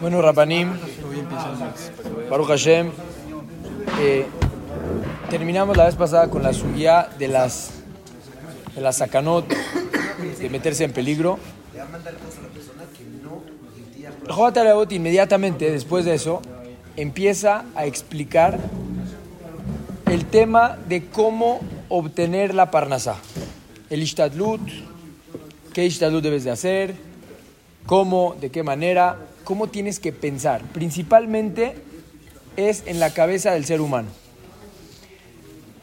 Bueno, Rabanim, Baruch Hashem, eh, terminamos la vez pasada con la subida de las de la sacanot, de meterse en peligro. Jobat Alevot inmediatamente después de eso empieza a explicar el tema de cómo obtener la parnasá. El ishtadlut, qué ishtadlut debes de hacer, cómo, de qué manera, cómo tienes que pensar. Principalmente es en la cabeza del ser humano.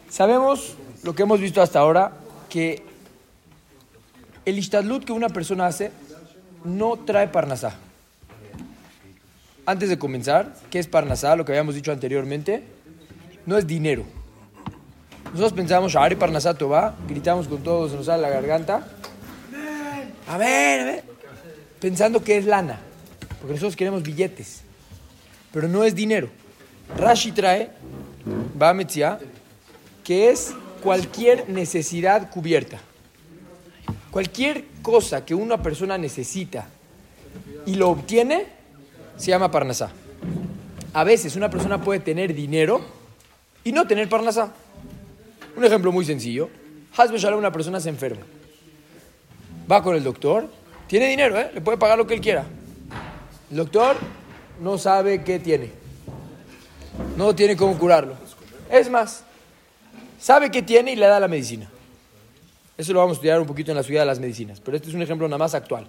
Sabemos lo que hemos visto hasta ahora, que el ishtadlut que una persona hace no trae parnasá. Antes de comenzar, ¿qué es parnasá? Lo que habíamos dicho anteriormente, no es dinero. Nosotros pensamos, Shari Parnasá va, gritamos con todo, se nos sale la garganta. A ver, a ver. Pensando que es lana. Porque nosotros queremos billetes. Pero no es dinero. Rashi trae, va Metzia, que es cualquier necesidad cubierta. Cualquier cosa que una persona necesita y lo obtiene, se llama Parnasá. A veces una persona puede tener dinero y no tener Parnasá. Un ejemplo muy sencillo. Hasbe una persona se enferma. Va con el doctor. Tiene dinero, ¿eh? Le puede pagar lo que él quiera. El doctor no sabe qué tiene. No tiene cómo curarlo. Es más, sabe qué tiene y le da la medicina. Eso lo vamos a estudiar un poquito en la ciudad de las medicinas. Pero este es un ejemplo nada más actual.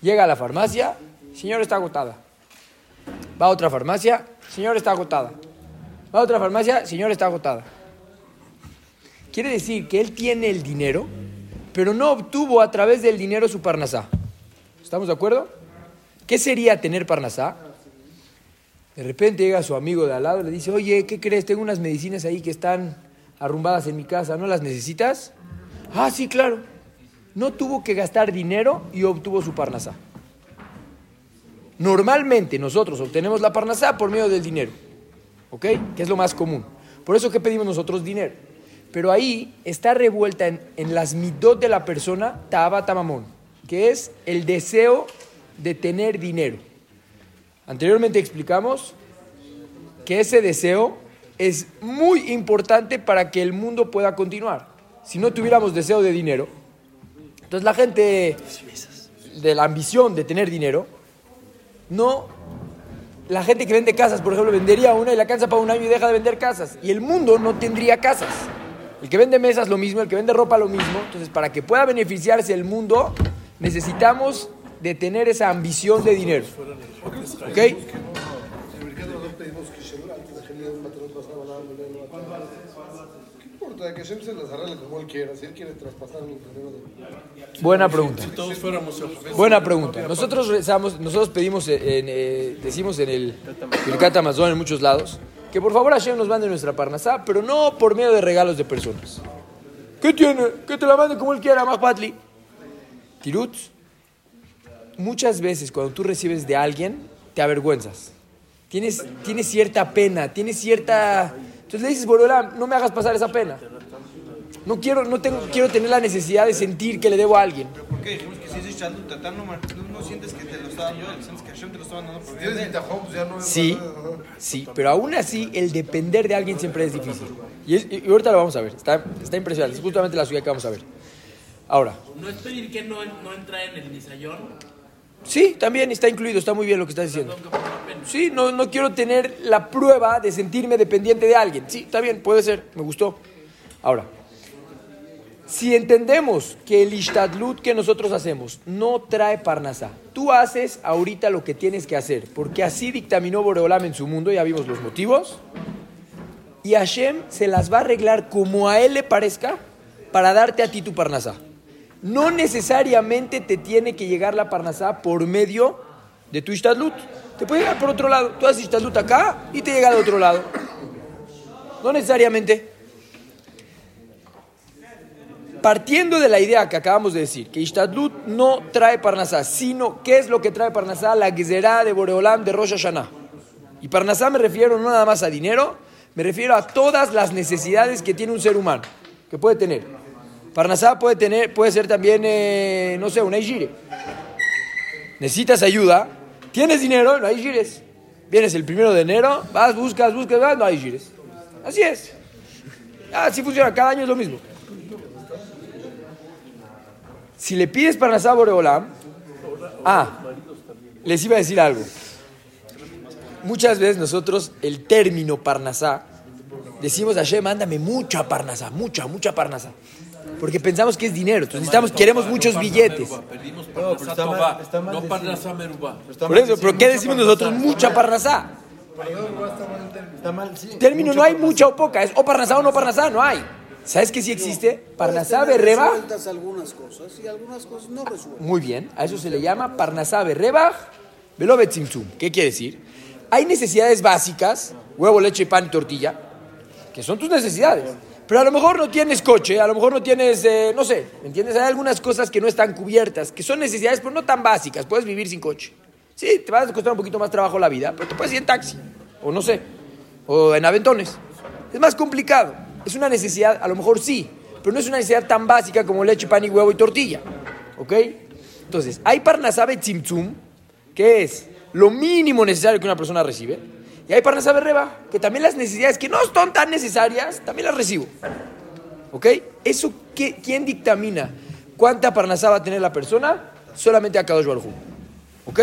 Llega a la farmacia, señor está agotada. Va a otra farmacia, señor está agotada. Va a otra farmacia, señor está agotada. Quiere decir que él tiene el dinero, pero no obtuvo a través del dinero su parnasá. ¿Estamos de acuerdo? ¿Qué sería tener parnasá? De repente llega su amigo de al lado y le dice, oye, ¿qué crees? Tengo unas medicinas ahí que están arrumbadas en mi casa, ¿no las necesitas? Ah, sí, claro. No tuvo que gastar dinero y obtuvo su parnasá. Normalmente nosotros obtenemos la parnasá por medio del dinero, ¿ok? Que es lo más común. Por eso que pedimos nosotros dinero. Pero ahí está revuelta en, las midot de la persona Taba Tamamón, que es el deseo de tener dinero. Anteriormente explicamos que ese deseo es muy importante para que el mundo pueda continuar. Si no tuviéramos deseo de dinero, entonces la gente de la ambición de tener dinero, no, la gente que vende casas, por ejemplo, vendería una y la alcanza para un año y deja de vender casas. Y el mundo no tendría casas. El que vende mesas lo mismo, el que vende ropa lo mismo. Entonces, para que pueda beneficiarse el mundo, necesitamos de tener esa ambición de dinero. ¿Ok? Buena pregunta. Buena pregunta. Nosotros rezamos, nosotros pedimos, en, eh, decimos en el Birkat Amazon en muchos lados, que por favor Hashem nos mande nuestra parnasá, pero no por medio de regalos de personas. ¿Qué tiene? Que te la mande como él quiera, más. Tirut, muchas veces cuando tú recibes de alguien, te avergüenzas. Tienes, tienes cierta pena, tienes cierta... Entonces le dices, Borolam, no me hagas pasar esa pena. No quiero, no tengo, quiero tener la necesidad de sentir que le debo a alguien. ¿Pero por qué? Dijimos que si es echando tatán, no, no, no sientes que te lo está dando él, sientes que Hashem te lo está dando por medio de él. Sí, sí, pero aún así el depender de alguien siempre es difícil. Y, es- y ahorita lo vamos a ver, está, está impresionante, es justamente la ciudad que vamos a ver. Ahora, No es pedir que no, no entra en el nisayón, sí, también está incluido, está muy bien lo que estás diciendo. Sí, no, no quiero tener la prueba de sentirme dependiente de alguien. Sí, está bien, puede ser, me gustó. Ahora, si entendemos que el ishtadlut que nosotros hacemos no trae parnasá, tú haces ahorita lo que tienes que hacer, porque así dictaminó Boreolam en su mundo, ya vimos los motivos, y Hashem se las va a arreglar como a él le parezca para darte a ti tu parnasá. No necesariamente te tiene que llegar la parnasá por medio de tu ishtadlut. Te puede llegar por otro lado. Tú haces ishtadlut acá y te llega de otro lado. No necesariamente. Partiendo de la idea que acabamos de decir, que Ishtadlut no trae Parnasá, sino ¿qué es lo que trae Parnasá? La Gezerá de Boreolam de Rosh Hashanah. Y Parnasá me refiero no nada más a dinero, me refiero a todas las necesidades que tiene un ser humano, que puede tener. Parnasá puede, tener, puede ser también, eh, no sé, una Ijire. necesitas ayuda, tienes dinero, no hay gires. Vienes el primero de enero, vas, buscas, buscas, vas, no hay gires. Así es. Así funciona, cada año es lo mismo. Si le pides Parnasá a Boreolam, ah, les iba a decir algo. Muchas veces nosotros el término Parnasá decimos a Hashem, mándame mucha Parnasá, mucha, mucha Parnasá. Porque pensamos que es dinero, entonces necesitamos, queremos muchos billetes. Pedimos No, Parnasá Tobá, no Merubá. Por eso, ¿pero qué mucha decimos Parnasá. nosotros? Mucha Parnasá. Está mal, sí. Término no hay mucha o poca, es o Parnasá o no Parnasá, no hay. ¿Sabes qué sí existe? Parnasá berreba. Resueltas algunas cosas y algunas cosas no resueltas. Muy bien, a eso se le llama Parnasá berreba velo betzimtzum. ¿Qué quiere decir? Hay necesidades básicas, huevo, leche, pan y tortilla, que son tus necesidades. Pero a lo mejor no tienes coche, a lo mejor no tienes, eh, no sé, ¿me entiendes? Hay algunas cosas que no están cubiertas, que son necesidades, pero no tan básicas. Puedes vivir sin coche. Sí, te va a costar un poquito más trabajo la vida, pero te puedes ir en taxi, o no sé, o en aventones. Es más complicado. Es una necesidad, a lo mejor sí, pero no es una necesidad tan básica como leche, pan y huevo y tortilla. ¿Ok? Entonces, hay parnasabe tzimtzum, que es lo mínimo necesario que una persona recibe, y hay parnasabe reba, que también las necesidades que no son tan necesarias, también las recibo. ¿Ok? ¿Eso qué, quién dictamina cuánta parnasá va a tener la persona? Solamente a Kadosh Baruj. ¿Ok?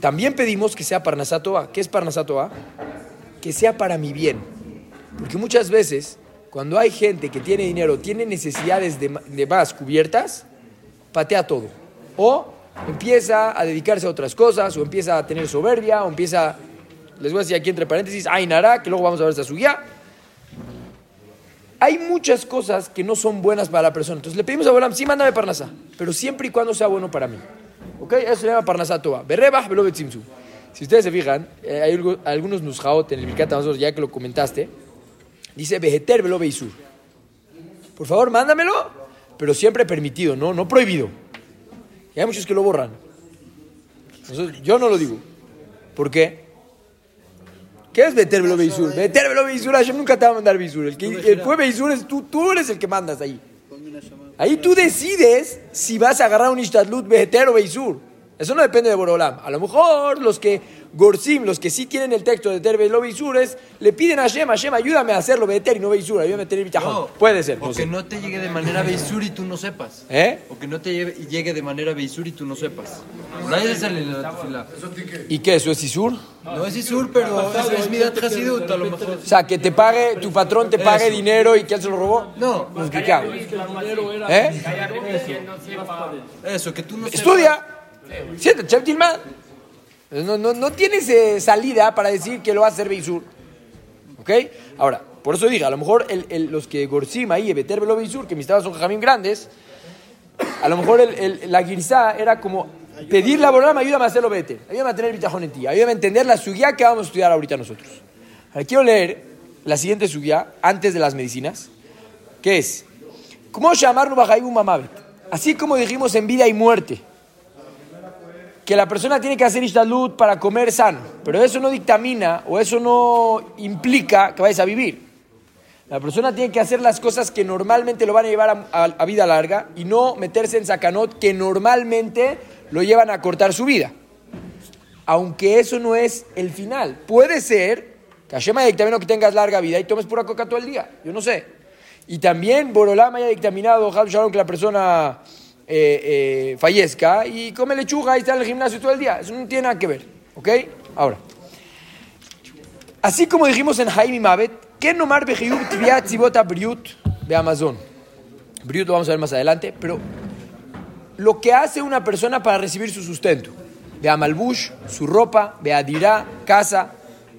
También pedimos que sea parnasá toa. ¿Qué es parnasá toa? Que sea para mi bien. Porque muchas veces, cuando hay gente que tiene dinero, tiene necesidades de, más cubiertas, patea todo. O empieza a dedicarse a otras cosas, o empieza a tener soberbia, o empieza, les voy a decir aquí entre paréntesis, Ainara, que luego vamos a ver esta suya. Hay muchas cosas que no son buenas para la persona. Entonces le pedimos a Bolam, sí, mándame Parnasá, pero siempre y cuando sea bueno para mí. ¿Ok? Eso se llama Parnasá Toa. Berrebah. Si ustedes se fijan, eh, hay algo- algunos nusjaot en el Hamazon, ya que lo comentaste, dice Vejeter velo beisur. Por favor, mándamelo, pero siempre permitido, no, no prohibido. Y hay muchos que lo borran. Nosotros- yo no lo digo. ¿Por qué? ¿Qué es Beter velo beisur? Beter velo beisur, Hashem nunca te va a mandar beisur. El que el fue beisur es tú, tú eres el que mandas ahí. Ahí tú decides si vas a agarrar un Ishtadlut Beheter o Beisur. Eso no depende de Borolam. A lo mejor los que Gorsim, los que sí tienen el texto de Beheter Velo Beisur, es, le piden a Hashem, Hashem, ayúdame a hacerlo Beheter y no Beisur, ayúdame a tener bitajón. No, Puede ser, O no que sé. no te llegue de manera beisur y tú no sepas. ¿Eh? O que no te lleve- llegue de manera beisur y tú no sepas. Nadie sale en la tefilá. ¿Y qué? ¿Eso es Isur? No es isur, pero es, es midat hasidut a lo mejor. O sea, que te pague, tu patrón te pague dinero y ¿quién se lo robó? No, Pues, ¿qué, qué hago? ¿Eh? eso, que tú no sepas. Estudia. Tilman. No, no, no tienes eh, salida para decir que lo va a hacer Beisur. ¿Ok? Ahora, por eso dije, a lo mejor el- el- los que Gorsim ahí, Beter Velo Beisur, que mis tabas son jamín grandes, a lo mejor el- la guirzá era como pedirle a Borama, ayúdame a hacerlo Beter, ayúdame a tener bitajón en ti, ayúdame a entender la suya que vamos a estudiar ahorita nosotros. Ahora, quiero leer la siguiente suya antes de las medicinas, que es, ¿cómo llamarlo Bajaibu Mamavet? Así como dijimos en vida y muerte, que la persona tiene que hacer ishtalut para comer sano, pero eso no dictamina o eso no implica que vayas a vivir. La persona tiene que hacer las cosas que normalmente lo van a llevar a, vida larga y no meterse en sacanot que normalmente lo llevan a cortar su vida. Aunque eso no es el final. Puede ser que Hashem haya dictaminado que tengas larga vida y tomes pura coca todo el día. Yo no sé. Y también Borolam haya dictaminado, Hal Shalom, que la persona eh, eh, fallezca y come lechuga y está en el gimnasio todo el día. Eso no tiene nada que ver. ¿Ok? Ahora. Así como dijimos en Jaime Mavet, que nomar bejiyub tibiat tzibota briut de Amazon. Briut lo vamos a ver más adelante, pero lo que hace una persona para recibir su sustento. Ve a Malbush, su ropa, ve a Dirá, casa,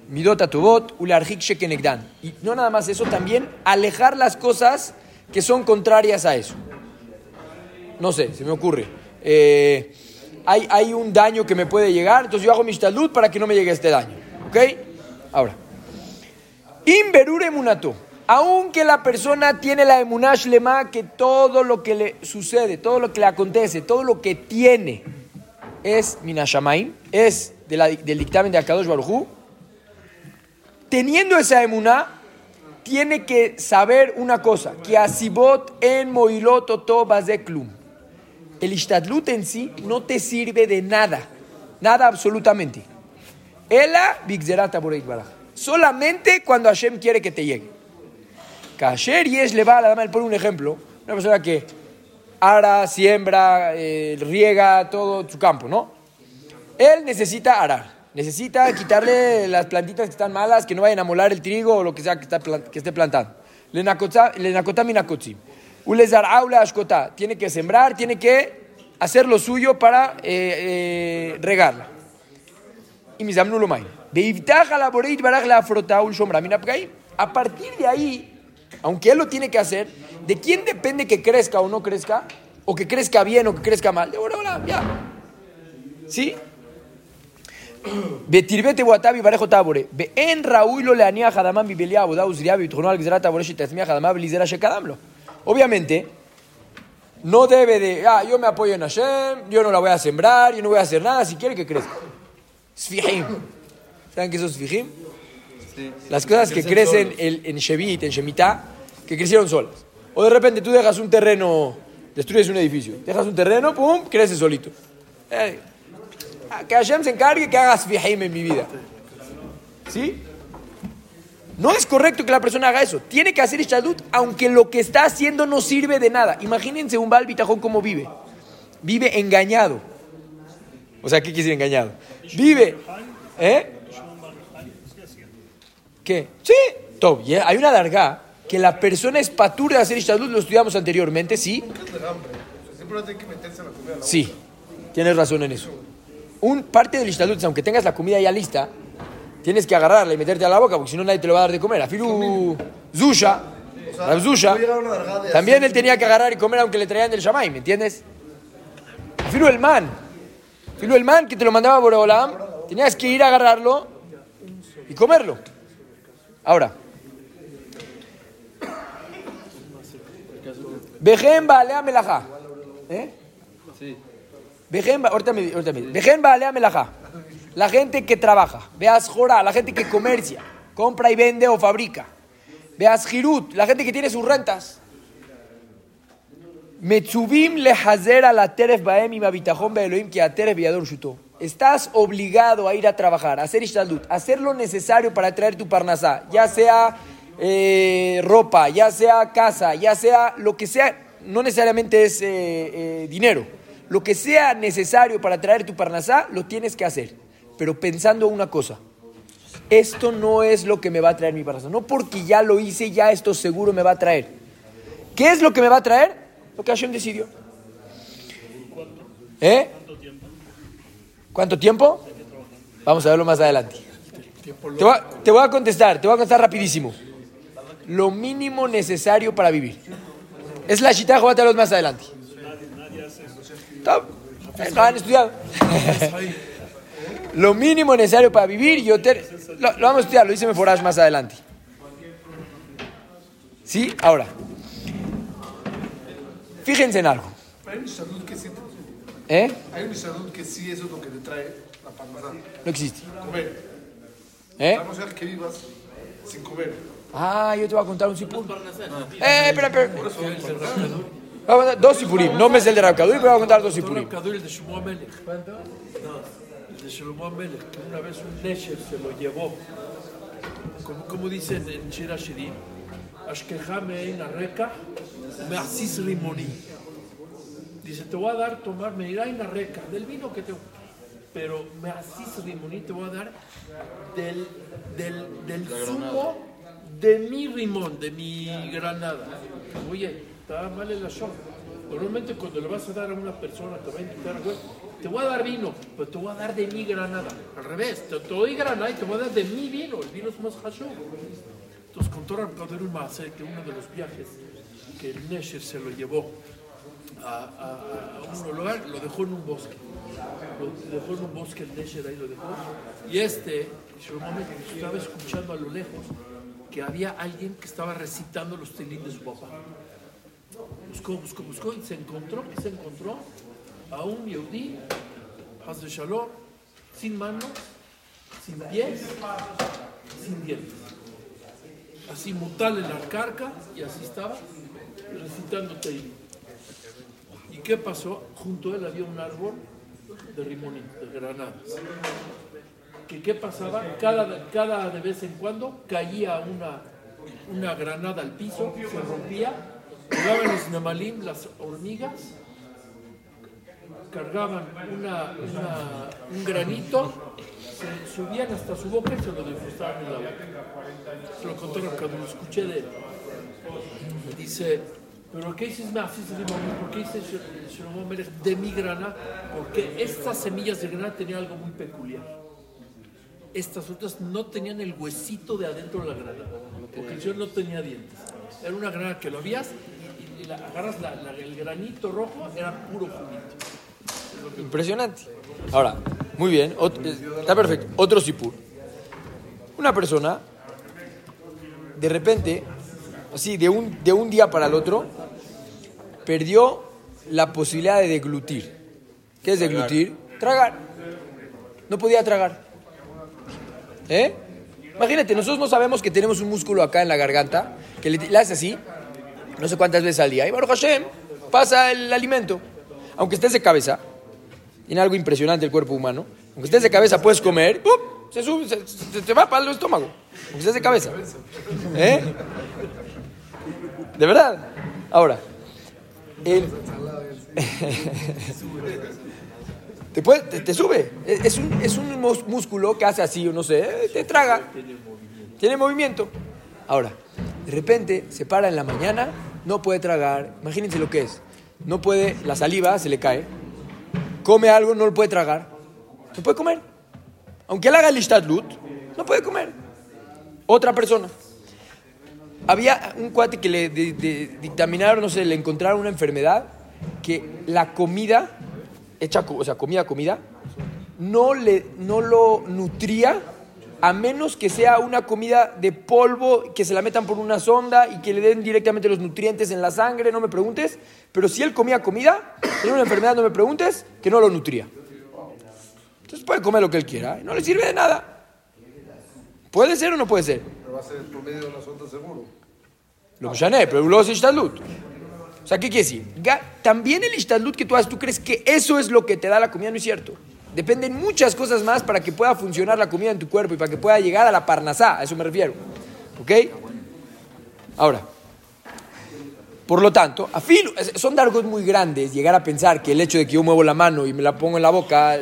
Midota Tobot, Ularhik Shekenegdan. Y no nada más eso, también alejar las cosas que son contrarias a eso. No sé, se me ocurre. Eh, hay, hay un daño que me puede llegar, entonces yo hago mi shtalut para que no me llegue este daño. ¿Ok? Ahora. Inverure emunato. Aunque la persona tiene la emunash lema, que todo lo que le sucede, todo lo que le acontece, todo lo que tiene es minashamaim, es de del dictamen de Akadosh Barujú, teniendo esa emuná, tiene que saber una cosa, que asibot en moilot oto bazeklum, el Ishtadlut en sí no te sirve de nada. Nada absolutamente. Ela bigzerata baraj. Solamente cuando Hashem quiere que te llegue. Kasher y es le va a la dama, pone un ejemplo. Una persona que ara, siembra, eh, riega todo su campo, ¿no? Él necesita arar. Necesita quitarle las plantitas que están malas, que no vayan a molar el trigo o lo que sea que, está que esté plantando. Le nakotza- le nakotam y nakotzim. Ulezar aula ashkotá. Tiene que sembrar, tiene que hacer lo suyo para eh, eh, regarla. Y mis amnulo main. Beivtaja la boreit baraj la afrota ul shomra min apgaim. A partir de ahí, aunque él lo tiene que hacer, ¿de quién depende que crezca o no crezca? O que crezca bien o que crezca mal. De Boreolam, ya. ¿Sí? ותרבה תבואתה ויברך אותה בורא. ואין ראוי לו להניח אדמה מבלי העבודה וזריעה וביטחונו על גזירת הבורא שתצמיח אדמה בלי זרע שקדם לו. Obviamente, no debe de, ah, yo me apoyo en Hashem, yo no la voy a sembrar, yo no voy a hacer nada, si quiere que crezca. Sfihim. ¿Saben qué es Sfihim? Las cosas que crecen el- en Shevit, en Shemitah, que crecieron solas. O de repente tú dejas un terreno, destruyes un edificio, dejas un terreno, pum, crece solito. Eh, que Hashem se encargue que hagas Sfihim en mi vida. ¿Sí? No es correcto que la persona haga eso. Tiene que hacer Ishtadut, aunque lo que está haciendo no sirve de nada. Imagínense un Baal Bitajón cómo vive. Vive engañado. O sea, ¿qué decir engañado? Vive. ¿Eh? ¿Qué? Sí. Top. Hay una larga que la persona es patura de hacer Ishtadut, lo estudiamos anteriormente, ¿sí? Sí. Tienes razón en eso. Un parte del Ishtadut es, aunque tengas la comida ya lista, tienes que agarrarla y meterte a la boca, porque si no nadie te lo va a dar de comer. Afilu Zusha, Rab Zusha, también él tenía que agarrar y comer aunque le traían del Shamay, ¿me entiendes? Afilu el man, Afilu el man que te lo mandaba por Olam, tenías que ir a agarrarlo y comerlo. Ahora, Vejen Baalea Melajá. ¿Eh? Vejen, Ba- ahorita me, ahorita me. Vejen Baalea Melajá. La gente que trabaja. Veas Jorá, la gente que comercia, compra y vende o fabrica. Veas Jirut, la gente que tiene sus rentas. Lehazer a la teref baem beelohim que a teref shuto. Estás obligado a ir a trabajar, a hacer ishtadlut, a hacer lo necesario para traer tu parnasá, ya sea eh, ropa, ya sea casa, ya sea lo que sea, no necesariamente es eh, eh, dinero. Lo que sea necesario para traer tu parnasá, lo tienes que hacer. Pero pensando una cosa, esto no es lo que me va a traer mi parnasá. No porque ya lo hice, ya esto seguro me va a traer. ¿Qué es lo que me va a traer? Lo que Hashem decidió. ¿Eh? ¿Cuánto tiempo? Vamos a verlo más adelante. Te voy, a, te voy a contestar, te voy a contestar rapidísimo. Lo mínimo necesario para vivir. Es la shita de más adelante. Top. Eh, estudiado. lo mínimo necesario para vivir, yo te- lo, lo vamos a estudiar, lo dice Meforash más adelante. ¿Sí? Ahora. Fíjense en algo. Hay un Ishadut que sí, ¿Eh? hay un Ishadut que sí eso es lo que te trae la parnasá. No existe. Comer. ¿Eh? Vamos a ver que vivas sin comer. Ah, yo te voy a contar un sipur. Eh, espera, espera. Voy a contar dos sipurim. No me es el de Rabkadur, pero voy a contar dos sipurim. De Shlomo Amelech, que una vez un Nesher se lo llevó. Como, como dicen en Shira Shirin, Ashkeja mein arreka, me asis rimoni. Dice, te voy a dar, tomar, me irá en arreca, del vino que te... Pero me asis rimoni, te voy a dar del, del, del zumo de mi rimón, de mi granada. Oye, estaba mal el ashon. Normalmente cuando le vas a dar a una persona, te va a invitar, güey, te voy a dar vino, pero te voy a dar de mi granada. Al revés, te, doy granada y te voy a dar de mi vino. El vino es más hashon. Entonces contó Rabkadur el Maaser que uno de los viajes que el Nesher se lo llevó a, a- un lugar, lo dejó en un bosque. Lo dejó en un bosque el Nesher ahí lo dejó. Y este, estaba escuchando a lo lejos que había alguien que estaba recitando los tilín de su papá. Buscó, buscó, buscó y se encontró, y se encontró a un Yehudí, Haz de Shalom, sin manos, sin pies, sin dientes. Así mutal en la carca y así estaba, recitando Teilim. Y qué pasó? Junto a él había un árbol de rimonín, de granadas. ¿Que ¿Qué pasaba? Cada, de vez en cuando caía una, una granada al piso, se rompía, llegaban los nemalim, las hormigas, cargaban una, un granito, se subían hasta su boca y se lo degustaban en la boca. Se lo contaron cuando lo escuché de él. Dice, pero ¿qué dices, haces de? ¿Por qué dices de mi grana? Porque estas semillas de grana tenían algo muy peculiar. Estas otras no tenían el huesito de adentro de la granada, porque yo no tenía dientes. Era una granada que lo habías y, agarras el granito rojo, era puro juguito. Impresionante. Ahora, muy bien, ot- eh, está perfecto. Otro sipur. Una persona, de repente, así, de un, de un día para el otro, perdió la posibilidad de deglutir. ¿Qué es deglutir? Tragar. No podía tragar. ¿Eh? Imagínate, nosotros no sabemos que tenemos un músculo acá en la garganta, que le, le hace así, no sé cuántas veces al día. Y Baruch Hashem pasa el alimento. Aunque estés de cabeza, tiene algo impresionante el cuerpo humano. Aunque estés de cabeza, puedes comer, ¡pum! se sube, se, te va para el estómago. Aunque estés de cabeza. ¿Eh? De verdad. Ahora, te, puede- te, sube. Es es un, es un músculo que hace así, no sé, eh, te traga. Tiene movimiento. Ahora, de repente se para en la mañana, no puede tragar. Imagínense lo que es. No puede, la saliva se le cae. Come algo, no lo puede tragar. No puede comer. Aunque él haga el ishtadlut, no puede comer. Otra persona. Había un cuate que le de- dictaminaron, no sé, le encontraron una enfermedad que la comida, hecha, o sea, comida, comida, no, le, no lo nutría a menos que sea una comida de polvo, que se la metan por una sonda y que le den directamente los nutrientes en la sangre, no me preguntes. Pero si él comía comida, tenía una enfermedad, no me preguntes, que no lo nutría. Entonces puede comer lo que él quiera, ¿eh? no le sirve de nada. ¿Puede ser o no puede ser? Pero va a ser el promedio de la sonda seguro. Lo que pero luego es O sea, ¿qué quiere decir? También el Ishtadlut que tú haces, tú crees que eso es lo que te da la comida, no es cierto. Dependen muchas cosas más para que pueda funcionar la comida en tu cuerpo y para que pueda llegar a la parnasá, a eso me refiero. ¿Ok? Ahora, por lo tanto, a filo- es- son dargos muy grandes llegar a pensar que el hecho de que yo muevo la mano y me la pongo en la boca,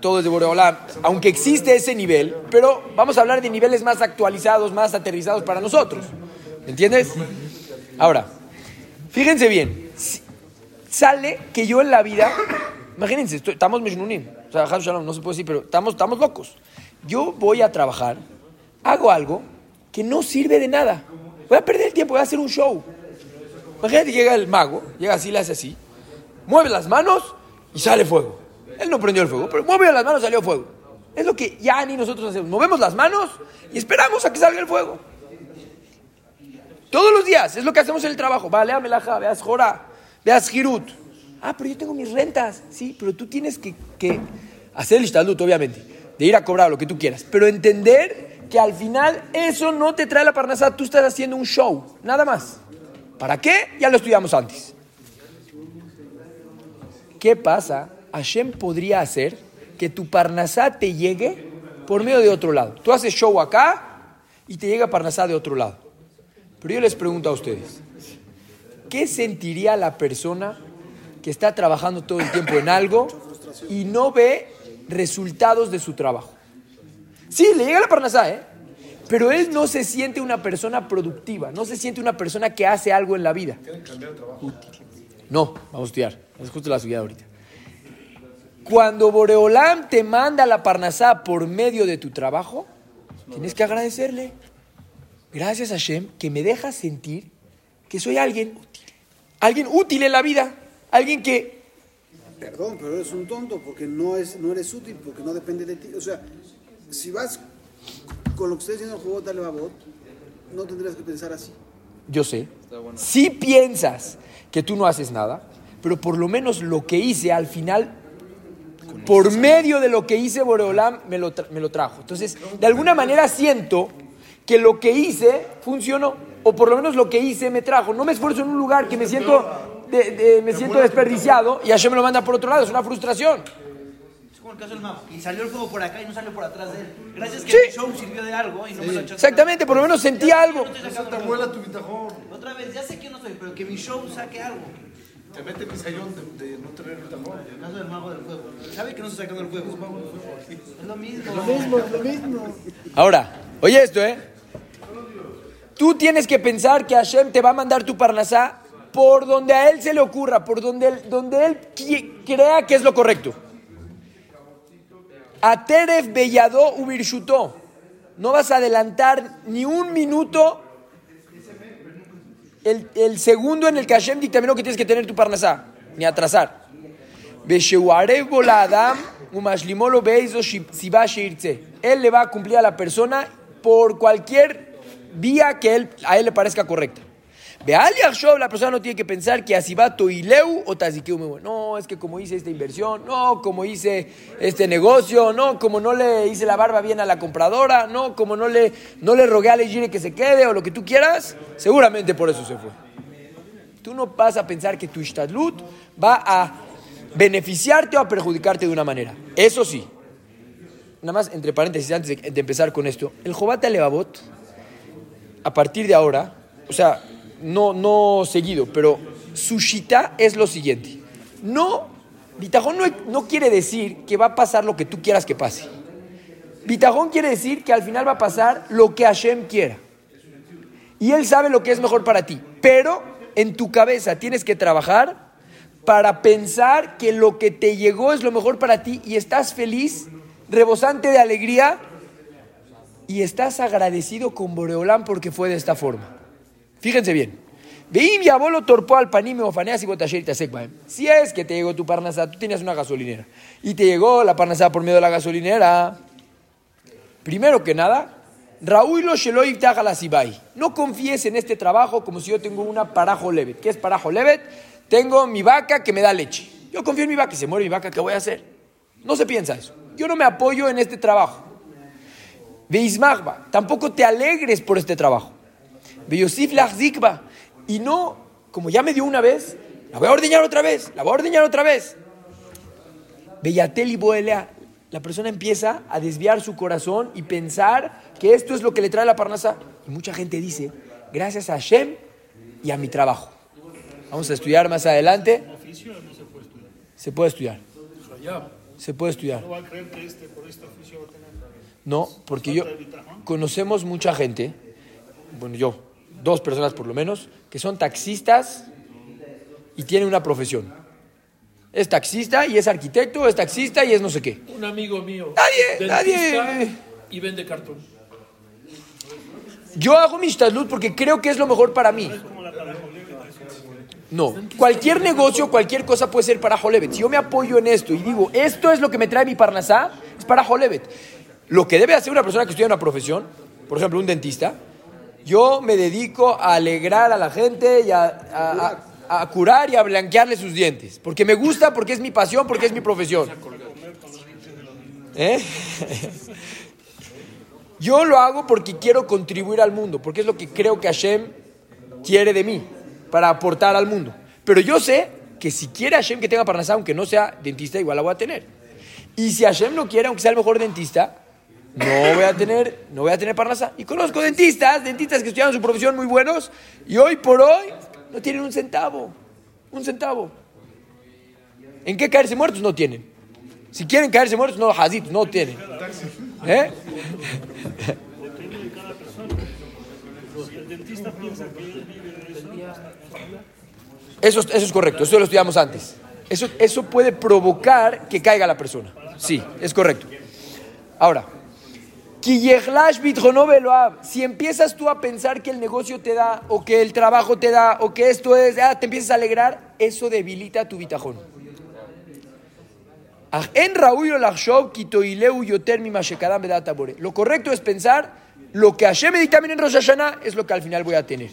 todo es de Boreolam, aunque existe ese nivel, pero vamos a hablar de niveles más actualizados, más aterrizados para nosotros. ¿Me entiendes? Ahora, fíjense bien, sale que yo en la vida, imagínense, estamos mishnunim, o sea, Shalom, no se puede decir, pero estamos, estamos locos. Yo voy a trabajar, hago algo que no sirve de nada. Voy a perder el tiempo, voy a hacer un show. Imagínate, llega el mago, llega así, le hace así, mueve las manos y sale fuego. Él no prendió el fuego, pero mueve las manos, salió fuego. Es lo que ya ni nosotros hacemos. Movemos las manos y esperamos a que salga el fuego. Todos los días, es lo que hacemos en el trabajo. Vale, amelaja, veas jora, veas girut. Ah, pero yo tengo mis rentas. Sí, pero tú tienes que, que hacer el ishtalut, obviamente. De ir a cobrar lo que tú quieras. Pero entender que al final eso no te trae la parnasá. Tú estás haciendo un show, nada más. ¿Para qué? Ya lo estudiamos antes. ¿Qué pasa? Hashem podría hacer que tu parnasá te llegue por medio de otro lado. Tú haces show acá y te llega parnasá de otro lado. Pero yo les pregunto a ustedes, ¿qué sentiría la persona que está trabajando todo el tiempo en algo y no ve resultados de su trabajo? Sí, le llega la parnasá, ¿eh? Pero él no se siente una persona productiva, no se siente una persona que hace algo en la vida. No, vamos a estudiar. Es justo la subida ahorita. Cuando Boreolam te manda la parnasá por medio de tu trabajo, tienes que agradecerle. Gracias a Hashem que me deja sentir que soy alguien. Alguien útil en la vida. Alguien que... Perdón, pero eres un tonto porque no, es, no eres útil, porque no depende de ti. O sea, si vas con lo que está diciendo el juego Dale Babot, no tendrías que pensar así. Yo sé. Si piensas que tú no haces nada, pero por lo menos lo que hice al final, por medio de lo que hice, Boreolam me lo, me lo trajo. Entonces, de alguna manera siento que lo que hice funcionó, o por lo menos lo que hice me trajo. No me esfuerzo en un lugar que me siento de- de- me siento desperdiciado y Hashem me lo manda por otro lado. Es una frustración. Es como el caso del mago. Y salió el fuego por acá y no salió por atrás de él. Gracias que Sí. el show sirvió de algo y no me lo echaste. Exactamente, por lo menos sentí algo. No estoy sacando Te vuela tu bitajón. Otra vez, ya sé que no soy, pero que mi show saque algo. Te mete mi sayón de, de no tener bitajón. El caso del mago del fuego. Sabe que no estoy sacando el fuego. Es lo mismo. Lo mismo, lo mismo. Ahora, oye esto, ¿eh? Tú tienes que pensar que Hashem te va a mandar tu parnasá por donde a él se le ocurra, por donde él, donde él crea que es lo correcto. Ateref Belladó Ubirshutó. No vas a adelantar ni un minuto el, segundo en el que Hashem dictaminó que tienes que tener tu parnasá, ni atrasar. Él le va a cumplir a la persona por cualquier vía que a él le parezca correcta. La persona no tiene que pensar que así va toileu o tazikeu. No, es que como hice esta inversión, no, como hice este negocio, no, como no le hice la barba bien a la compradora, no, como no le, no le rogué a Legire que se quede o lo que tú quieras, seguramente por eso se fue. Tú no vas a pensar que tu ishtadlut va a beneficiarte o a perjudicarte de una manera. Eso sí. Nada más, entre paréntesis, antes de, empezar con esto. El Jobata Levavot, a partir de ahora, o sea, no, no seguido, pero su shita es lo siguiente. No, bitajón no, no quiere decir que va a pasar lo que tú quieras que pase. Bitajón quiere decir que al final va a pasar lo que Hashem quiera. Y Él sabe lo que es mejor para ti. Pero en tu cabeza tienes que trabajar para pensar que lo que te llegó es lo mejor para ti y estás feliz, rebosante de alegría y estás agradecido con Boreolán porque fue de esta forma. Fíjense bien. Veim y abolo torpó al panime o faneas y botasher y tasekbaem. Si es que te llegó tu parnasá, tú tenías una gasolinera y te llegó la parnasá por medio de la gasolinera. Primero que nada, Raúl lo Sheloy Sibai. No confíes en este trabajo como si yo tengo una parajo levet. ¿Qué es parajo levet? Tengo mi vaca que me da leche. Yo confío en mi vaca. Si se muere mi vaca, ¿qué voy a hacer? No se piensa eso. Yo no me apoyo en este trabajo. Veismagba. Tampoco te alegres por este trabajo. Lachzikba. Y no, como ya me dio una vez, la voy a ordeñar otra vez. La voy a ordeñar otra vez. Beyatel y Boelea. La persona empieza a desviar su corazón y pensar que esto es lo que le trae la parnasa. Y mucha gente dice, gracias a Hashem y a mi trabajo. Vamos a estudiar más adelante. Se puede estudiar. Se puede estudiar. No, porque yo conocemos mucha gente, bueno yo, dos personas por lo menos, que son taxistas y tienen una profesión. Es taxista y es arquitecto, es taxista y es no sé qué. Un amigo mío. Nadie, nadie. Y vende cartón. Yo hago mi ishtadlut porque creo que es lo mejor para mí. No, cualquier negocio, cualquier cosa puede ser para Jolevet. Si yo me apoyo en esto y digo, esto es lo que me trae mi parnasá, es para Jolevet. Lo que debe hacer una persona que estudia una profesión, por ejemplo, un dentista, yo me dedico a alegrar a la gente y a, curar y a blanquearle sus dientes. Porque me gusta, porque es mi pasión, porque es mi profesión. ¿Eh? Yo lo hago porque quiero contribuir al mundo, porque es lo que creo que Hashem quiere de mí, para aportar al mundo. Pero yo sé que si quiere Hashem que tenga parnasá, aunque no sea dentista, igual la voy a tener. Y si Hashem no quiere, aunque sea el mejor dentista, no voy a tener, no voy a tener. Y conozco dentistas, dentistas que estudiaron su profesión muy buenos, y hoy por hoy no tienen un centavo. Un centavo. ¿En qué caerse muertos? No tienen. Si quieren caerse muertos, no, hazit, no tienen. ¿Eh? Eso, es- eso es correcto, eso lo estudiamos antes. Eso, eso puede provocar que caiga la persona. Sí, es correcto. Ahora, si empiezas tú a pensar que el negocio te da, o que el trabajo te da, o que esto es, ah, te empiezas a alegrar, eso debilita tu bitajón. Lo correcto es pensar lo que Hashem me dictamina en Rosh Hashanah es lo que al final voy a tener.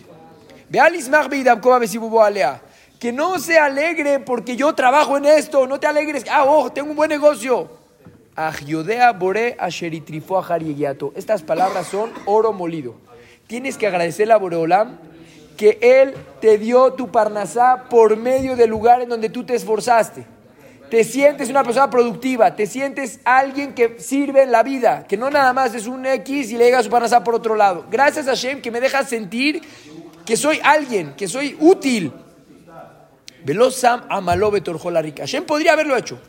Que no se alegre porque yo trabajo en esto, no te alegres. Ah, oh, tengo un buen negocio. Bore. Estas palabras son oro molido. Tienes que agradecerle a Boreolam que Él te dio tu parnasá por medio del lugar en donde tú te esforzaste. Te sientes una persona productiva, te sientes alguien que sirve en la vida, que no nada más es un X y le llega su parnasá por otro lado. Gracias a Hashem que me deja sentir que soy alguien, que soy útil. Velosam amaló betorjó rica. Hashem podría haberlo hecho.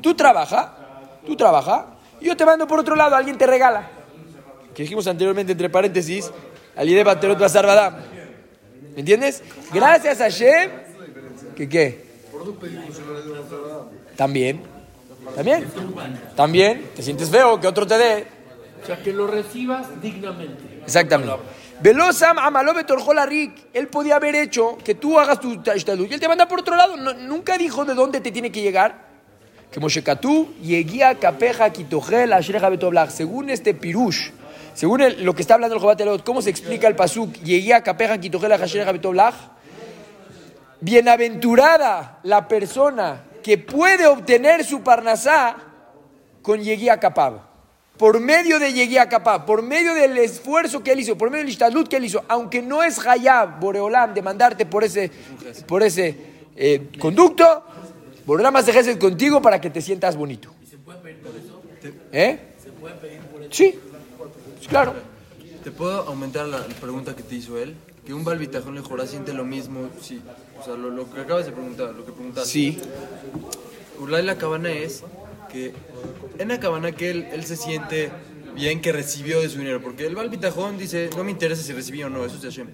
Tú trabaja, tú trabaja, y yo te mando por otro lado, alguien te regala. Que dijimos anteriormente, entre paréntesis, Alide Baterot Bazar Badam. ¿Me entiendes? Gracias a Hashem, que qué? También, también, también, te sientes feo, que otro te dé. O sea, que lo recibas dignamente. Exactamente. Velosam amaló betorjó Rick. Él podía haber hecho que tú hagas tu y él te manda por otro lado. No- nunca dijo de dónde te tiene que llegar. Que Moshe Katú, Yeguía Kapeja Kitogel Ashreja Betoblach. Según este Pirush, según lo que está hablando el Jobat ¿cómo se explica el Pasuk? Yeguía Kapeja Kitogel Ashreja Betoblach. Bienaventurada la persona que puede obtener su parnasá con Yeguía Kapab. Por medio de Yeguía Kapab, por medio del esfuerzo que él hizo, por medio del ishtadlut que él hizo, aunque no es Hayab, Boreolam, de mandarte por ese, por ese eh, conducto, Boreolam hace gesed contigo para que te sientas bonito. ¿Eh? Sí, Sí, claro. ¿Te puedo aumentar la pregunta que te hizo él? Que un balbitajón le siente lo mismo, sí. O sea, lo, lo que acabas de preguntar, lo que preguntaste. Sí. Ulay la cabana es que en la cabana que él, él se siente bien que recibió de su dinero, porque el balbitajón dice, no me interesa si recibí o no, eso es de Hashem.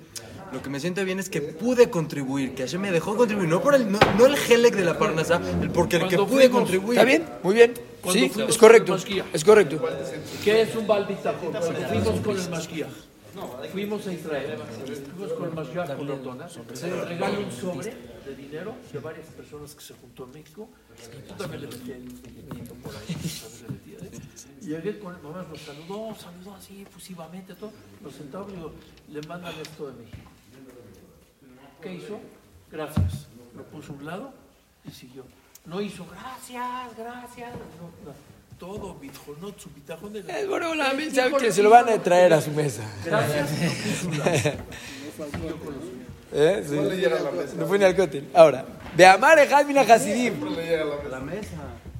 Lo que me siento bien es que pude contribuir, que Hashem me dejó contribuir, no por el, no, no el helek de la parnasa, el porque el que Cuando pude fuimos- contribuir. ¿Está bien? Muy bien. Cuando Sí, fuimos es correcto. con. Es correcto. ¿Qué es un balbitajón? Cuando fuimos con el Mashiach, fuimos a Israel, fuimos con el Mashiach con Ordona, se le regala un sobre de dinero de varias personas que se juntó en México. Tú también le metí dinerito por ahí, también le metí, ¿eh? Y llegué con mamá nos saludó, saludó así efusivamente, todo. Nos sentamos y digo, le mandan esto de México. ¿Qué hizo? Gracias. Lo puso a un lado y siguió. No hizo gracias, gracias. No, no. Todo bitjonot, su bitajón de Es bueno, la sabe que se lo van a traer a su mesa. Gracias, lo puso a un lado. ¿Eh? Sí. No fue ni al cóctel. Ahora, de Amar Ejad Mina Hasidim.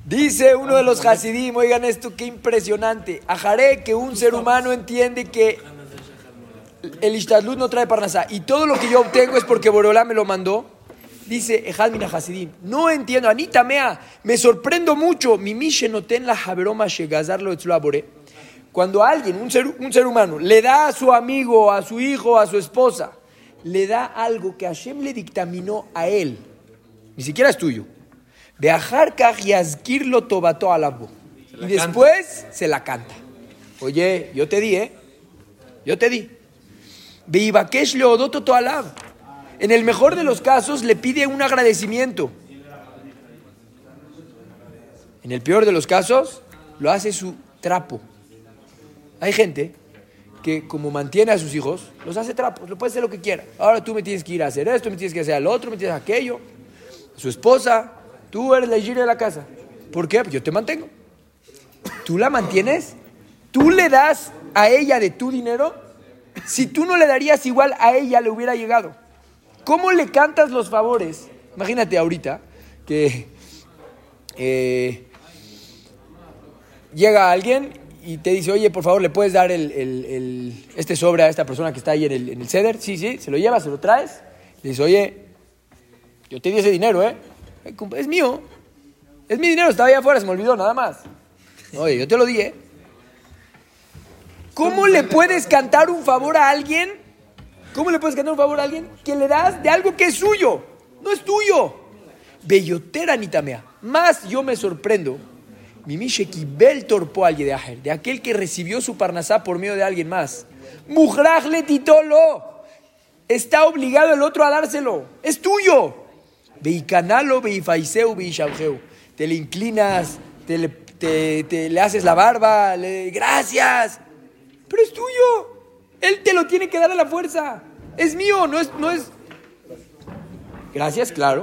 Dice uno de los Hasidim, oigan esto, qué impresionante. Ajaré que un ser humano entiende que el Ishtadlut no trae parnasá y todo lo que yo obtengo es porque Borolá me lo mandó. Dice Ejad Mina Hasidim, no entiendo, Anita Mea, me sorprendo mucho. Mi mishe noten la jaberoma shegazarlo etzloabore. Cuando alguien, un ser, un ser humano, le da a su amigo, a su hijo, a su esposa, le da algo que Hashem le dictaminó a él, ni siquiera es tuyo. De Ajarkaj yazkirlo tobato alabo. Y después se la canta. Oye, yo te di, ¿eh? Yo te di. Beibakesh leodoto toalab. En el mejor de los casos le pide un agradecimiento. En el peor de los casos lo hace su trapo. Hay gente que como mantiene a sus hijos, los hace trapos, lo puede hacer lo que quiera. Ahora tú me tienes que ir a hacer esto, me tienes que hacer al otro, me tienes aquello. Su esposa, tú eres la higiene de la casa. ¿Por qué? Pues yo te mantengo. ¿Tú la mantienes? ¿Tú le das a ella de tu dinero? Si tú no le darías igual a ella, le hubiera llegado. ¿Cómo le cantas los favores? Imagínate ahorita que eh, llega alguien y te dice, oye, por favor, ¿le puedes dar el, este sobre a esta persona que está ahí en el, en el ceder? Sí, sí, se lo llevas, se lo traes. Le dice, oye, yo te di ese dinero, ¿eh? "Eh, compa, Es mío. Es mi dinero, estaba ahí afuera, se me olvidó, nada más. Oye, yo te lo di, ¿eh? ¿Cómo le puedes cantar un favor a alguien? ¿Cómo le puedes cantar un favor a alguien que le das de algo que es suyo? No es tuyo. Bellotera nitamea. Más yo me sorprendo. Mimishe kibel torpo al yedaher, de aquel que recibió su parnasá por medio de alguien más. Mujraj le titolo. Está obligado el otro a dárselo. Es tuyo. Veicanalo, veifaiseu, veishabjeu. Te le inclinas, te le, te- te le haces la barba, le gracias. Pero es tuyo. Él te lo tiene que dar a la fuerza. Es mío, no es, no es. Gracias, claro.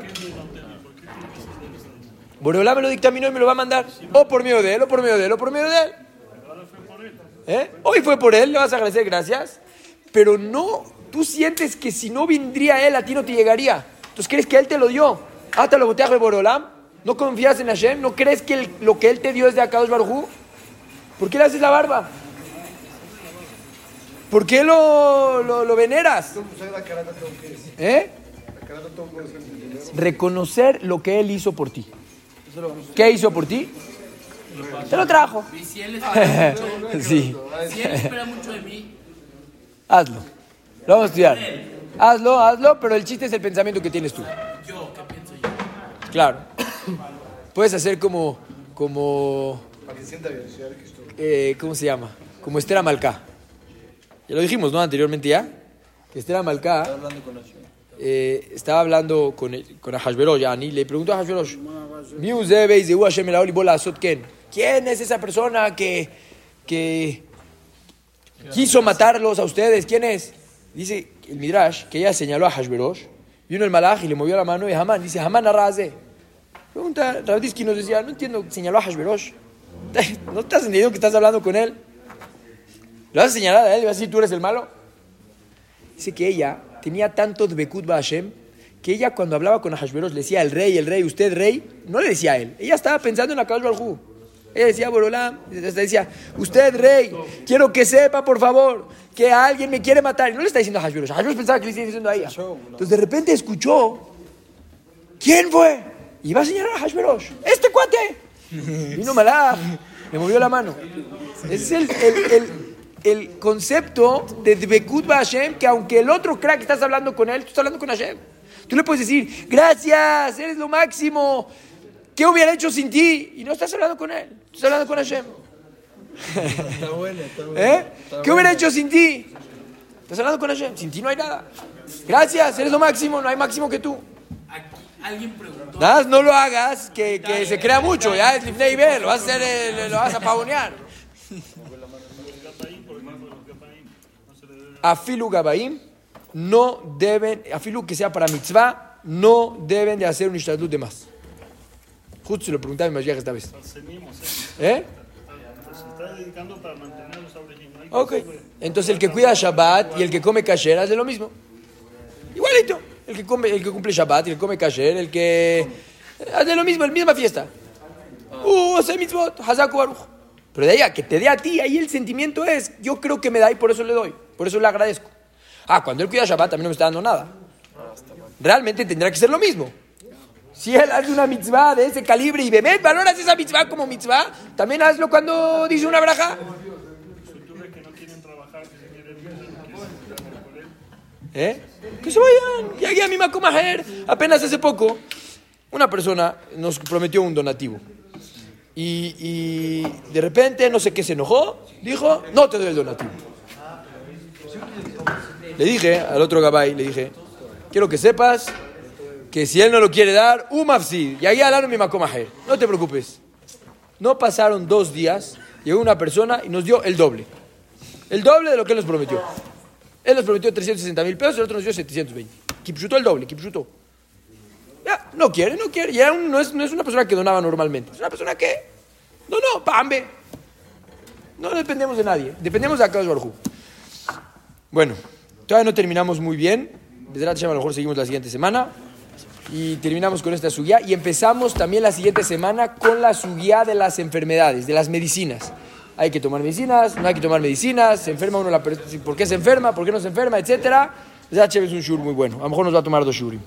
Boreolá me lo dictaminó y me lo va a mandar. O por medio de él, o por medio de él, o por medio de él. ¿Eh? Hoy fue por él, le vas a agradecer, gracias. Pero no, tú sientes que si no vendría él, a ti no te llegaría. Entonces crees que él te lo dio. Hasta lo boteaje de Borolam. ¿No confías en Hashem? ¿No crees que lo que él te dio es de Akadosh Baruj ¿Por qué le haces la barba? ¿Por qué lo, lo, lo veneras? ¿Eh? Reconocer lo que él hizo por ti. ¿Qué hizo por ti? Te lo trajo. Y si él espera mucho, Sí, si él espera mucho de mí, hazlo. Lo vamos a estudiar. Hazlo, hazlo, pero el chiste es el pensamiento que tienes tú. yo, ¿qué pienso yo? Claro. Puedes hacer como, como, eh, ¿cómo se llama? Como Esther Amalcá. Ya lo dijimos, ¿no? Anteriormente ya. Que Esther Amalcá Hablando con eh, estaba hablando con, con Ahashverosh, Yani, le preguntó a Ahashverosh, "Mi uzebe izeu Hashem el haoli bola asot ken?" ¿quién es esa persona que, que quiso matarlos a ustedes? ¿Quién es? Dice el Midrash que ella señaló a Hashverosh, vino el malaj y le movió la mano y Hamán, dice, Hamán arraze. Pregunta, Rabdisky nos decía, no entiendo, señaló a Hashverosh. ¿No estás entendiendo que estás hablando con él? ¿Lo vas a señalar a él y vas a decir, tú eres el malo? Dice que ella tenía tanto Dbekut Hashem que ella cuando hablaba con Ahashverosh le decía el rey, el rey, usted rey, no le decía a él. Ella estaba pensando en la Baruj Ella decía, Borolam, decía, usted rey, quiero que sepa, por favor, que alguien me quiere matar. Y no le está diciendo a Ahashverosh. Ahashverosh pensaba que le estaba diciendo a ella. Entonces de repente escuchó, ¿quién fue? Y va a señalar a Ahashverosh. ¡Este cuate! Vino Malach, le movió la mano. Ese es el, el, el- el concepto de Dbekut Hashem, que aunque el otro crack estás hablando con él, tú estás hablando con Hashem. Tú le puedes decir, gracias, eres lo máximo. ¿Qué hubiera hecho sin ti? Y no estás hablando con él, estás hablando con Hashem. Está bueno, está bueno. ¿Eh? ¿Qué hubiera hecho sin ti? Estás hablando con Hashem, sin ti no hay nada. Gracias, eres lo máximo, no hay máximo que tú. Aquí alguien preguntó. Nada, no lo hagas, que, que se crea mucho, ya es Lifnei y lo vas a hacer, lo vas a pavonear. Afilu Gabaim no deben, afilu que sea para mitzvah, no deben de hacer un ishtadlut de más. Justo se lo preguntaba mi Mashiach esta vez. ¿Eh? Dedicando para mantener los Ok. Entonces el que cuida Shabbat y el que come kasher hace lo mismo. Igualito. El que, come, el que cumple Shabbat y el que come kasher, el que hace lo mismo, la misma fiesta. Uh, hace mitzvot, hazaku baruch. Pero de ahí a que te dé a ti, ahí el sentimiento es, yo creo que me da y por eso le doy, por eso le agradezco. Ah, cuando él cuida Shabbat también no me está dando nada. Realmente tendrá que ser lo mismo. Si él hace una mitzvah de ese calibre y bemet, valoras esa mitzvah como mitzvah, también hazlo cuando dice una braja. ¿Eh? Que se vayan. Llegué a mi Macomajer. Apenas hace poco, una persona nos prometió un donativo. Y, y de repente, no sé qué, se enojó. Dijo, no te doy el donativo. Le dije al otro gabay, le dije, quiero que sepas que si él no lo quiere dar, un mafsid. Y ahí alaron mi Macomajer. No te preocupes. No pasaron dos días, llegó una persona y nos dio el doble. El doble de lo que él nos prometió. Él nos prometió 360 mil pesos, el otro nos dio 720. Kipchutó el doble, Kipchutó. Ya, no quiere, no quiere. Ya no, es, no es una persona que donaba normalmente. Es una persona que. No, no, pambe. No dependemos de nadie. Dependemos de Akadosh Baruj. Bueno, todavía no terminamos muy bien. Desde a lo mejor seguimos la siguiente semana. Y terminamos con esta suguía. Y empezamos también la siguiente semana con la suguía de las enfermedades, de las medicinas. Hay que tomar medicinas, no hay que tomar medicinas, se enferma uno, la per- ¿por qué se enferma? ¿Por qué no se enferma? Etcétera. Desde es un shur muy bueno. A lo mejor nos va a tomar dos shurim.